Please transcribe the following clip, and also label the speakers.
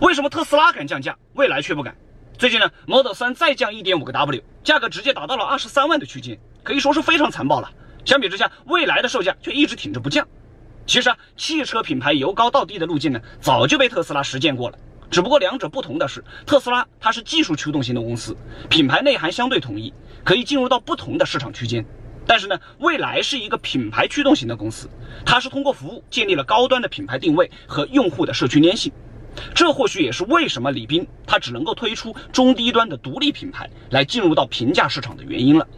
Speaker 1: 为什么特斯拉敢降价，蔚来却不敢？最近呢，Model 3再降一点五个 W，价格直接达到了二十三万的区间，可以说是非常残暴了。相比之下，蔚来的售价却一直挺着不降。其实啊，汽车品牌由高到低的路径呢，早就被特斯拉实践过了。只不过两者不同的是，特斯拉它是技术驱动型的公司，品牌内涵相对统一，可以进入到不同的市场区间。但是呢，蔚来是一个品牌驱动型的公司，它是通过服务建立了高端的品牌定位和用户的社区粘性。这或许也是为什么李斌他只能够推出中低端的独立品牌来进入到平价市场的原因了。